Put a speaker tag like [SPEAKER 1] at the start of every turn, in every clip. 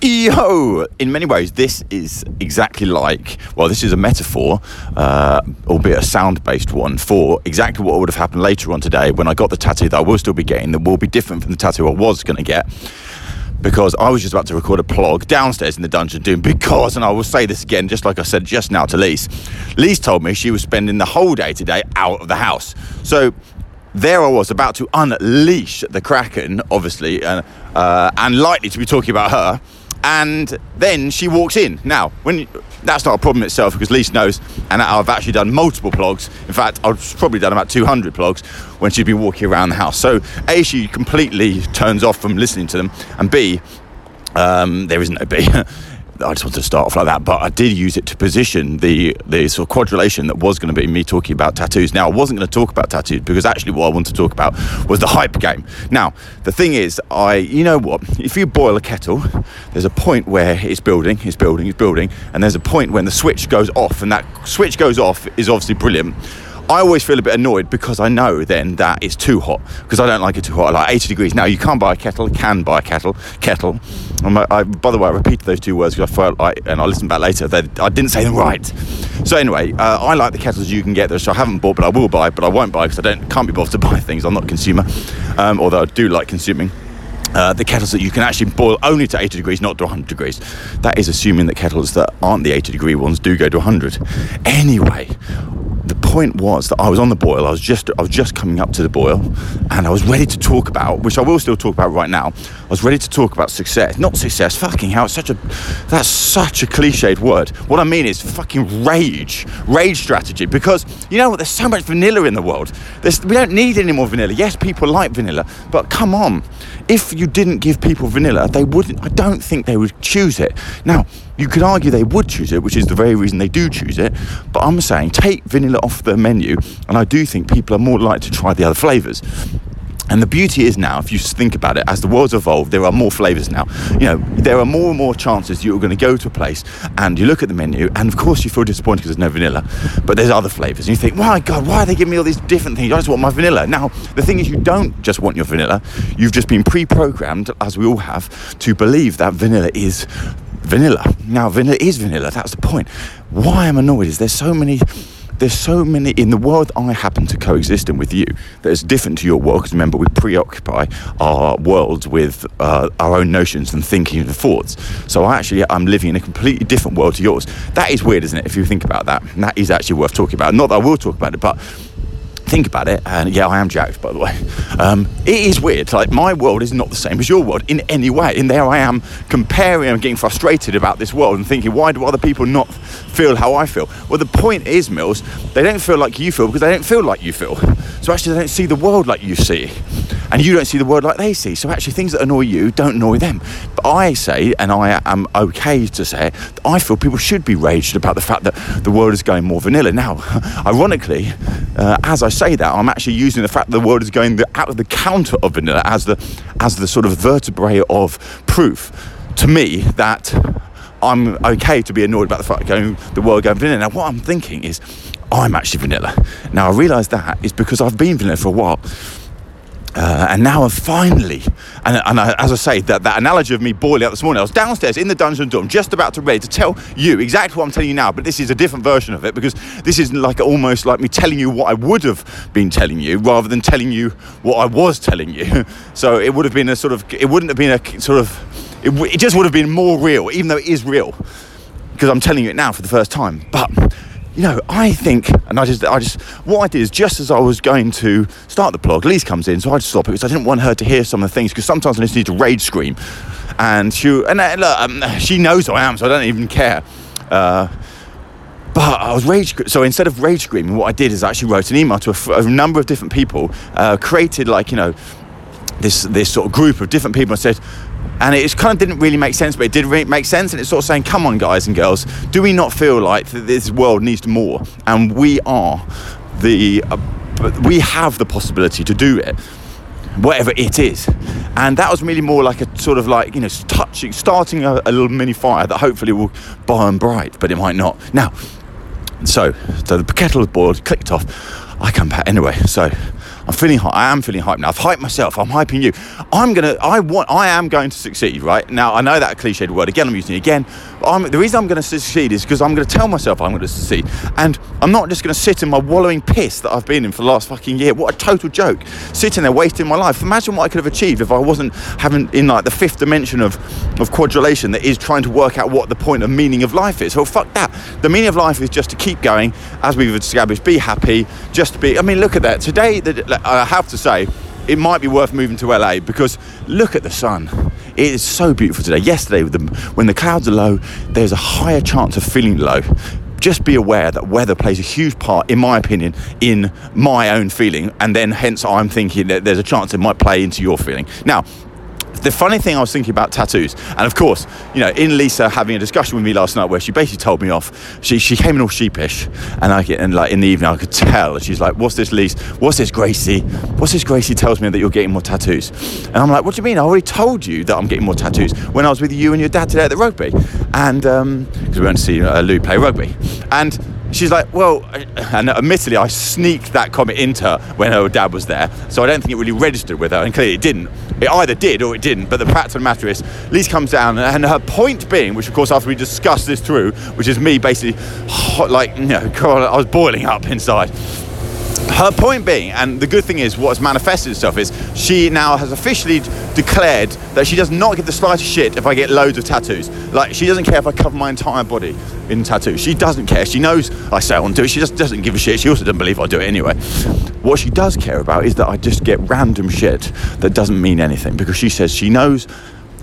[SPEAKER 1] Yo! In many ways, this is exactly like, well, this is a metaphor, uh, albeit a sound based one, for exactly what would have happened later on today when I got the tattoo that I will still be getting, that will be different from the tattoo I was going to get. Because I was just about to record a plog downstairs in the dungeon doing because, and I will say this again, just like I said just now to Lise. Lise told me she was spending the whole day today out of the house. So there I was about to unleash the Kraken, obviously, uh, uh, and likely to be talking about her and then she walks in. Now, when that's not a problem itself because Lise knows, and I've actually done multiple plogs. In fact, I've probably done about 200 plogs when she's been walking around the house. So, A, she completely turns off from listening to them, and B, um, there isn't a B. I just wanted to start off like that, but I did use it to position the the sort of quadrillation that was going to be me talking about tattoos. Now I wasn't going to talk about tattoos because actually what I wanted to talk about was the hype game. Now the thing is, I you know what? If you boil a kettle, there's a point where it's building, it's building, it's building, and there's a point when the switch goes off, and that switch goes off is obviously brilliant I always feel a bit annoyed because I know then that it's too hot because I don't like it too hot. I like 80 degrees. Now you can't buy a kettle, can buy a kettle, kettle. I, I, by the way, I repeated those two words because I felt like, and I listened back later, that I didn't say them right. So anyway, uh, I like the kettles you can get there, so I haven't bought, but I will buy, but I won't buy because I don't can't be bothered to buy things. I'm not a consumer, um, although I do like consuming. Uh, the kettles that you can actually boil only to 80 degrees, not to 100 degrees. That is assuming that kettles that aren't the 80 degree ones do go to 100. Anyway, point was that I was on the boil. I was just I was just coming up to the boil, and I was ready to talk about, which I will still talk about right now. I was ready to talk about success, not success. Fucking hell, it's such a that's such a cliched word. What I mean is fucking rage, rage strategy. Because you know what? There's so much vanilla in the world. There's, we don't need any more vanilla. Yes, people like vanilla, but come on. If you didn't give people vanilla, they wouldn't. I don't think they would choose it. Now you could argue they would choose it, which is the very reason they do choose it. But I'm saying take vanilla off the menu, and I do think people are more likely to try the other flavours. And the beauty is now, if you think about it, as the world's evolved, there are more flavors now. You know, there are more and more chances you're going to go to a place and you look at the menu, and of course you feel disappointed because there's no vanilla, but there's other flavors. And you think, my God, why are they giving me all these different things? I just want my vanilla. Now, the thing is, you don't just want your vanilla, you've just been pre programmed, as we all have, to believe that vanilla is vanilla. Now, vanilla is vanilla, that's the point. Why I'm annoyed is there's so many there's so many in the world I happen to coexist in with you that is different to your world because remember we preoccupy our worlds with uh, our own notions and thinking and thoughts. So I actually I'm living in a completely different world to yours. That is weird isn't it if you think about that? And that is actually worth talking about. Not that I will talk about it but think about it, and yeah, I am jacked, by the way. Um, it is weird. Like my world is not the same as your world in any way. And there I am comparing and getting frustrated about this world and thinking, why do other people not feel how I feel? Well, the point is, Mills, they don't feel like you feel because they don't feel like you feel. So actually, they don't see the world like you see, and you don't see the world like they see. So actually, things that annoy you don't annoy them. But I say, and I am okay to say it, I feel people should be raged about the fact that the world is going more vanilla. Now, ironically, uh, as I say that, I'm actually using the fact that the world is going the, out of the counter of vanilla as the as the sort of vertebrae of proof to me that I'm okay to be annoyed about the fact going the world going vanilla. Now, what I'm thinking is, I'm actually vanilla. Now, I realise that is because I've been vanilla for a while. Uh, and now I've finally, and, and I, as I say, that, that analogy of me boiling up this morning, I was downstairs in the dungeon dorm, just about to ready to tell you exactly what I'm telling you now, but this is a different version of it because this is like almost like me telling you what I would have been telling you rather than telling you what I was telling you. So it would have been a sort of, it wouldn't have been a sort of, it, it just would have been more real, even though it is real because I'm telling you it now for the first time. But you know, I think, and I just, I just, what I did is just as I was going to start the blog, Lise comes in, so I just stop it because I didn't want her to hear some of the things because sometimes I just need to rage scream, and she, and uh, look, um, she knows who I am, so I don't even care. Uh, but I was rage. So instead of rage screaming, what I did is I actually wrote an email to a, a number of different people, uh, created like you know this this sort of group of different people, and said, and it kind of didn't really make sense, but it did make sense. And it's sort of saying, come on, guys and girls, do we not feel like this world needs more? And we are the, uh, we have the possibility to do it, whatever it is. And that was really more like a sort of like, you know, touching, starting a, a little mini fire that hopefully will burn bright, but it might not. Now, so, so the kettle was boiled, clicked off. I come back anyway. So I'm feeling hype. I am feeling hype now. I've hyped myself. I'm hyping you. I'm gonna. I want. I am going to succeed. Right now, I know that cliched word again. I'm using it again. The reason I'm going to succeed is because I'm going to tell myself I'm going to succeed, and I'm not just going to sit in my wallowing piss that I've been in for the last fucking year. What a total joke! Sitting there wasting my life. Imagine what I could have achieved if I wasn't having in like the fifth dimension of of quadrilation that is trying to work out what the point of meaning of life is. Well, fuck that. The meaning of life is just to keep going, as we've established. Be happy. Just be. I mean, look at that. Today, I have to say it might be worth moving to LA because look at the sun. It is so beautiful today. Yesterday, when the clouds are low, there's a higher chance of feeling low. Just be aware that weather plays a huge part, in my opinion, in my own feeling, and then hence I'm thinking that there's a chance it might play into your feeling. Now, the funny thing I was thinking about tattoos, and of course, you know, in Lisa having a discussion with me last night where she basically told me off. She she came in all sheepish, and I and like in the evening I could tell. She's like, "What's this, Lisa? What's this, Gracie? What's this, Gracie? Tells me that you're getting more tattoos." And I'm like, "What do you mean? I already told you that I'm getting more tattoos when I was with you and your dad today at the rugby, and because um, we went to see uh, Lou play rugby, and." She's like, well, and admittedly, I sneaked that comment into her when her dad was there, so I don't think it really registered with her, and clearly it didn't. It either did or it didn't, but the fact of the matter is, Lise comes down, and her point being, which of course, after we discussed this through, which is me basically, hot, like, you know, God, I was boiling up inside her point being, and the good thing is, what's manifested itself is she now has officially declared that she does not give the slightest shit if I get loads of tattoos. Like, she doesn't care if I cover my entire body in tattoos. She doesn't care. She knows I say I want to do it. She just doesn't give a shit. She also doesn't believe I'll do it anyway. What she does care about is that I just get random shit that doesn't mean anything because she says she knows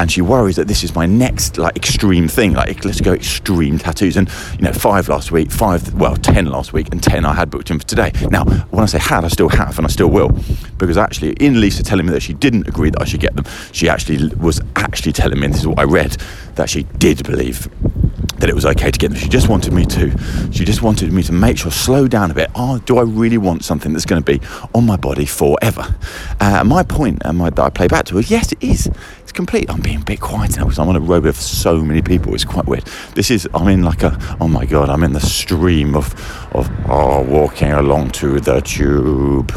[SPEAKER 1] and she worries that this is my next like extreme thing like let's go extreme tattoos. And you know five last week five well ten last week and ten I had booked in for today. Now when I say had I still have and I still will because actually in Lisa telling me that she didn't agree that I should get them she actually was actually telling me and this is what I read that she did believe that it was okay to get them. She just wanted me to, she just wanted me to make sure, slow down a bit. Oh, do I really want something that's going to be on my body forever? Uh, my point, and my, that I play back to is yes, it is. It's complete. I'm being a bit quiet now because I'm on a road with so many people. It's quite weird. This is, I'm in like a, oh my God, I'm in the stream of, of, oh, walking along to the tube.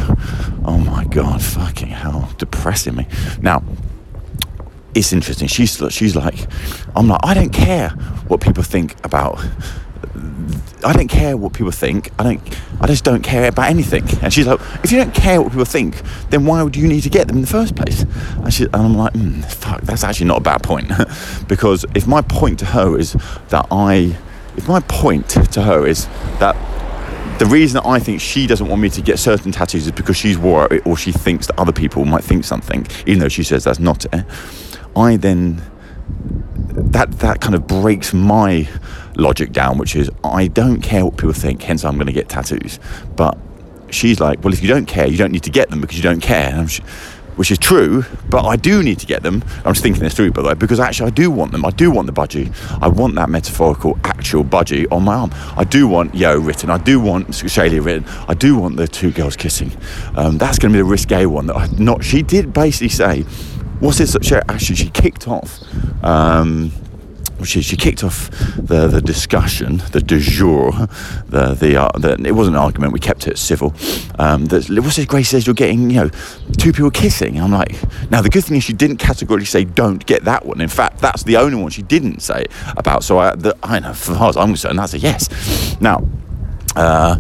[SPEAKER 1] Oh my God, fucking hell, depressing me. Now, it's interesting. She's she's like, I'm like, I don't care what people think about. I don't care what people think. I don't. I just don't care about anything. And she's like, if you don't care what people think, then why would you need to get them in the first place? And, she, and I'm like, mm, fuck, that's actually not a bad point, because if my point to her is that I, if my point to her is that the reason that I think she doesn't want me to get certain tattoos is because she's worried or she thinks that other people might think something, even though she says that's not it. I then that that kind of breaks my logic down, which is I don't care what people think, hence I'm going to get tattoos. But she's like, well, if you don't care, you don't need to get them because you don't care. which is true, but I do need to get them. I'm just thinking this through, by the way, because actually I do want them. I do want the budgie. I want that metaphorical, actual budgie on my arm. I do want Yo written. I do want Shaylee written. I do want the two girls kissing. Um, that's going to be the risque one that I not. She did basically say what's this? Actually, she kicked off. Um, she, she kicked off the, the discussion, the de jour, the, the, uh, the it wasn't an argument, we kept it civil. Um, that, what's this, Grace says you're getting, you know, two people kissing. I'm like, now the good thing is she didn't categorically say don't get that one. In fact, that's the only one she didn't say about. So I, the, I know, as far as I'm concerned, that's a yes. Now, uh,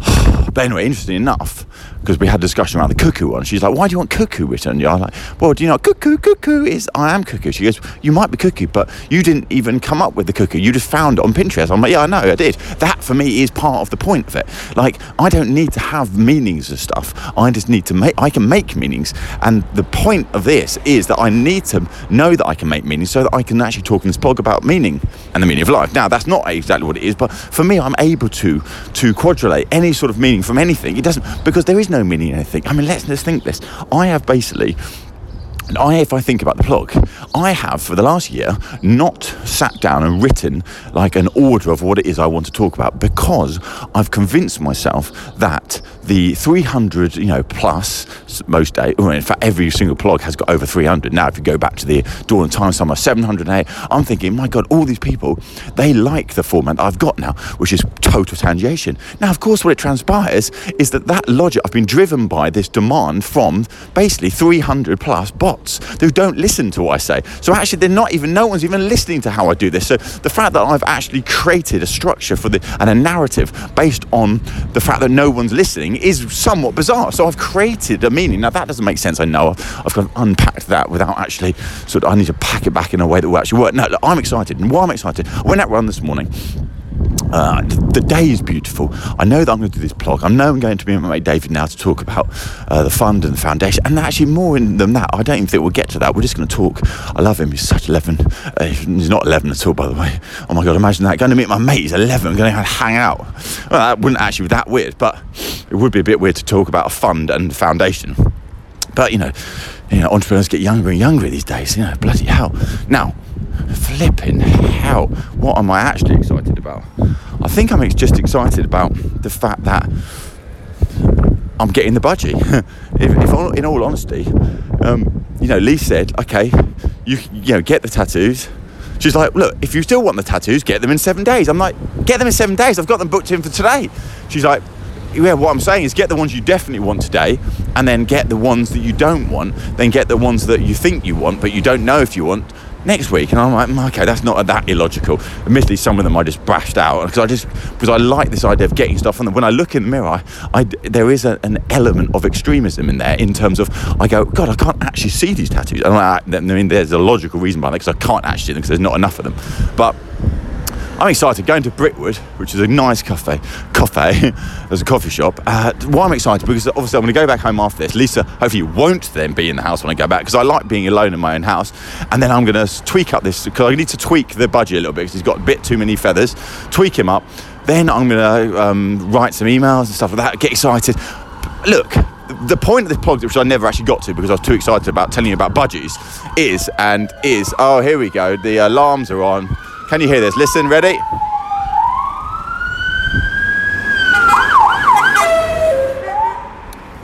[SPEAKER 1] but anyway, interesting enough, because we had a discussion around the cuckoo one. She's like, "Why do you want cuckoo written?" I'm like, "Well, do you know cuckoo? Cuckoo is I am cuckoo." She goes, "You might be cuckoo, but you didn't even come up with the cuckoo. You just found it on Pinterest." I'm like, "Yeah, I know, I did." That for me is part of the point of it. Like, I don't need to have meanings of stuff. I just need to make. I can make meanings, and the point of this is that I need to know that I can make meanings so that I can actually talk in this blog about meaning and the meaning of life. Now, that's not exactly what it is, but for me, I'm able to to quadrillate any sort of meaning from anything. It doesn't because there is no meaning in anything. I mean, let's, let's think this. I have basically I, if I think about the plog, I have for the last year not sat down and written like an order of what it is I want to talk about because I've convinced myself that the 300, you know, plus most days, well, in fact, every single blog has got over 300. Now, if you go back to the Dawn of Time, Summer 708, I'm thinking, my God, all these people, they like the format I've got now, which is total tangentiation. Now, of course, what it transpires is that that logic I've been driven by this demand from basically 300 plus bots who don't listen to what I say. So actually, they're not even, no one's even listening to how do this. So the fact that I've actually created a structure for the, and a narrative based on the fact that no one's listening is somewhat bizarre. So I've created a meaning. Now that doesn't make sense. I know I've, I've kind of unpacked that without actually sort of, I need to pack it back in a way that will actually work. No, look, I'm excited. And why I'm excited, I went out run this morning uh, the day is beautiful. I know that I'm going to do this blog. I know I'm going to be with my mate David now to talk about uh, the fund and the foundation. And actually, more than that, I don't even think we'll get to that. We're just going to talk. I love him. He's such 11. Uh, he's not 11 at all, by the way. Oh my God, imagine that. Going to meet my mate. He's 11. I'm going to hang out. Well, that wouldn't actually be that weird, but it would be a bit weird to talk about a fund and foundation. But, you know, you know, entrepreneurs get younger and younger these days. You know, bloody hell. Now, flipping hell, what am I actually excited about? I think I'm just excited about the fact that I'm getting the budgie. if, if, in all honesty, um, you know, Lee said, okay, you you know, get the tattoos. She's like, look, if you still want the tattoos, get them in seven days. I'm like, get them in seven days. I've got them booked in for today. She's like, yeah, what I'm saying is get the ones you definitely want today, and then get the ones that you don't want. Then get the ones that you think you want, but you don't know if you want next week. And I'm like, mm, okay, that's not that illogical. Admittedly, some of them I just bashed out because I just because I like this idea of getting stuff on them. When I look in the mirror, I, I there is a, an element of extremism in there in terms of I go, God, I can't actually see these tattoos. And I, I mean, there's a logical reason behind that because I can't actually see them because there's not enough of them. But I'm excited going to Brickwood, which is a nice cafe. Cafe, there's a coffee shop. Uh, why I'm excited because obviously I'm going to go back home after this. Lisa hopefully you won't then be in the house when I go back because I like being alone in my own house. And then I'm going to tweak up this because I need to tweak the budget a little bit because he's got a bit too many feathers. Tweak him up. Then I'm going to um, write some emails and stuff like that. Get excited. Look, the point of this blog, which I never actually got to because I was too excited about telling you about budgies, is and is oh here we go. The alarms are on. Can you hear this? Listen, ready?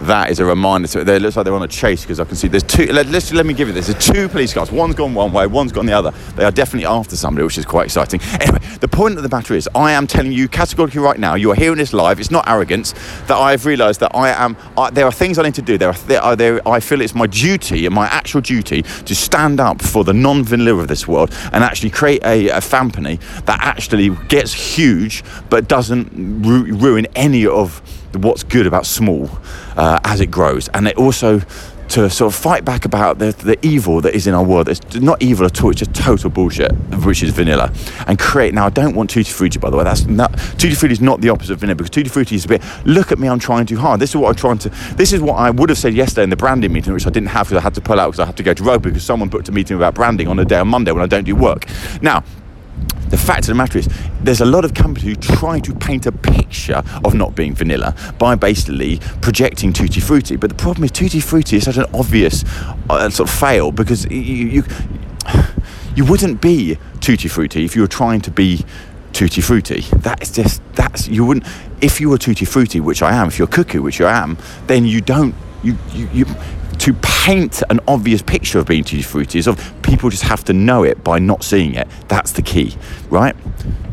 [SPEAKER 1] That is a reminder to it. Looks like they're on a chase because I can see there's two. Let, us let me give you this. There's two police cars. One's gone one way, one's gone the other. They are definitely after somebody, which is quite exciting. Anyway, the point of the matter is, I am telling you categorically right now. You are hearing this live. It's not arrogance that I've realised that I am. I, there are things I need to do. There are, there are there. I feel it's my duty and my actual duty to stand up for the non-vanilla of this world and actually create a, a that actually gets huge but doesn't ru- ruin any of what's good about small uh, as it grows, and it also to sort of fight back about the, the evil that is in our world. It's not evil at all, it's just total bullshit, which is vanilla. And create, now I don't want Tutti Frutti, by the way, that's not, Tutti Frutti is not the opposite of vanilla, because Tutti Frutti is a bit, look at me, I'm trying too hard. This is what I'm trying to, this is what I would have said yesterday in the branding meeting, which I didn't have because I had to pull out because I had to go to rugby because someone booked a meeting about branding on a day on Monday when I don't do work. Now, the fact of the matter is, there's a lot of companies who try to paint a picture of not being vanilla by basically projecting Tutti Frutti. But the problem is, Tutti Frutti is such an obvious uh, sort of fail because you, you, you wouldn't be Tutti Frutti if you were trying to be Tutti Frutti. That's just, that's, you wouldn't, if you were Tutti Frutti, which I am, if you're Cuckoo, which I am, then you don't, you, you, you to paint an obvious picture of being tutti frutti is of people just have to know it by not seeing it. That's the key, right?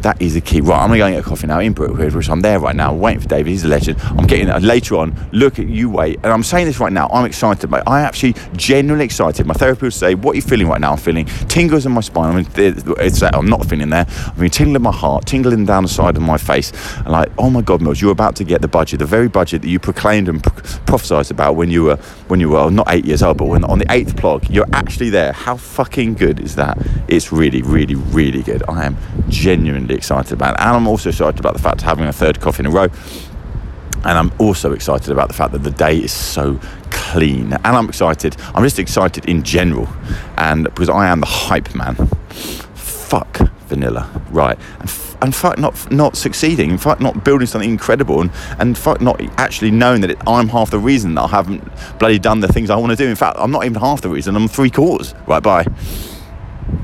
[SPEAKER 1] That is the key. Right, I'm going to go get a coffee now in Brickwood, which I'm there right now, waiting for David. He's a legend. I'm getting that later on. Look at you, wait. And I'm saying this right now. I'm excited, mate. I'm actually genuinely excited. My therapist will say, What are you feeling right now? I'm feeling tingles in my spine. I mean, it's, that I'm not feeling there. I'm feeling tingling in my heart, tingling down the side of my face. And like, oh my God, Mills, you're about to get the budget, the very budget that you proclaimed and prophesied about when you were, when you were not eight years old, but when on the eighth plog, you're actually there. How fucking good is that? It's really, really, really good. I am genuinely excited about it. And I'm also excited about the fact of having a third coffee in a row. And I'm also excited about the fact that the day is so clean. And I'm excited. I'm just excited in general. And because I am the hype man. Fuck vanilla, right? And, f- and fuck not not succeeding, in fact not building something incredible, and, and not actually knowing that it, I'm half the reason that I haven't bloody done the things I want to do. In fact, I'm not even half the reason. I'm three quarters. Right, bye.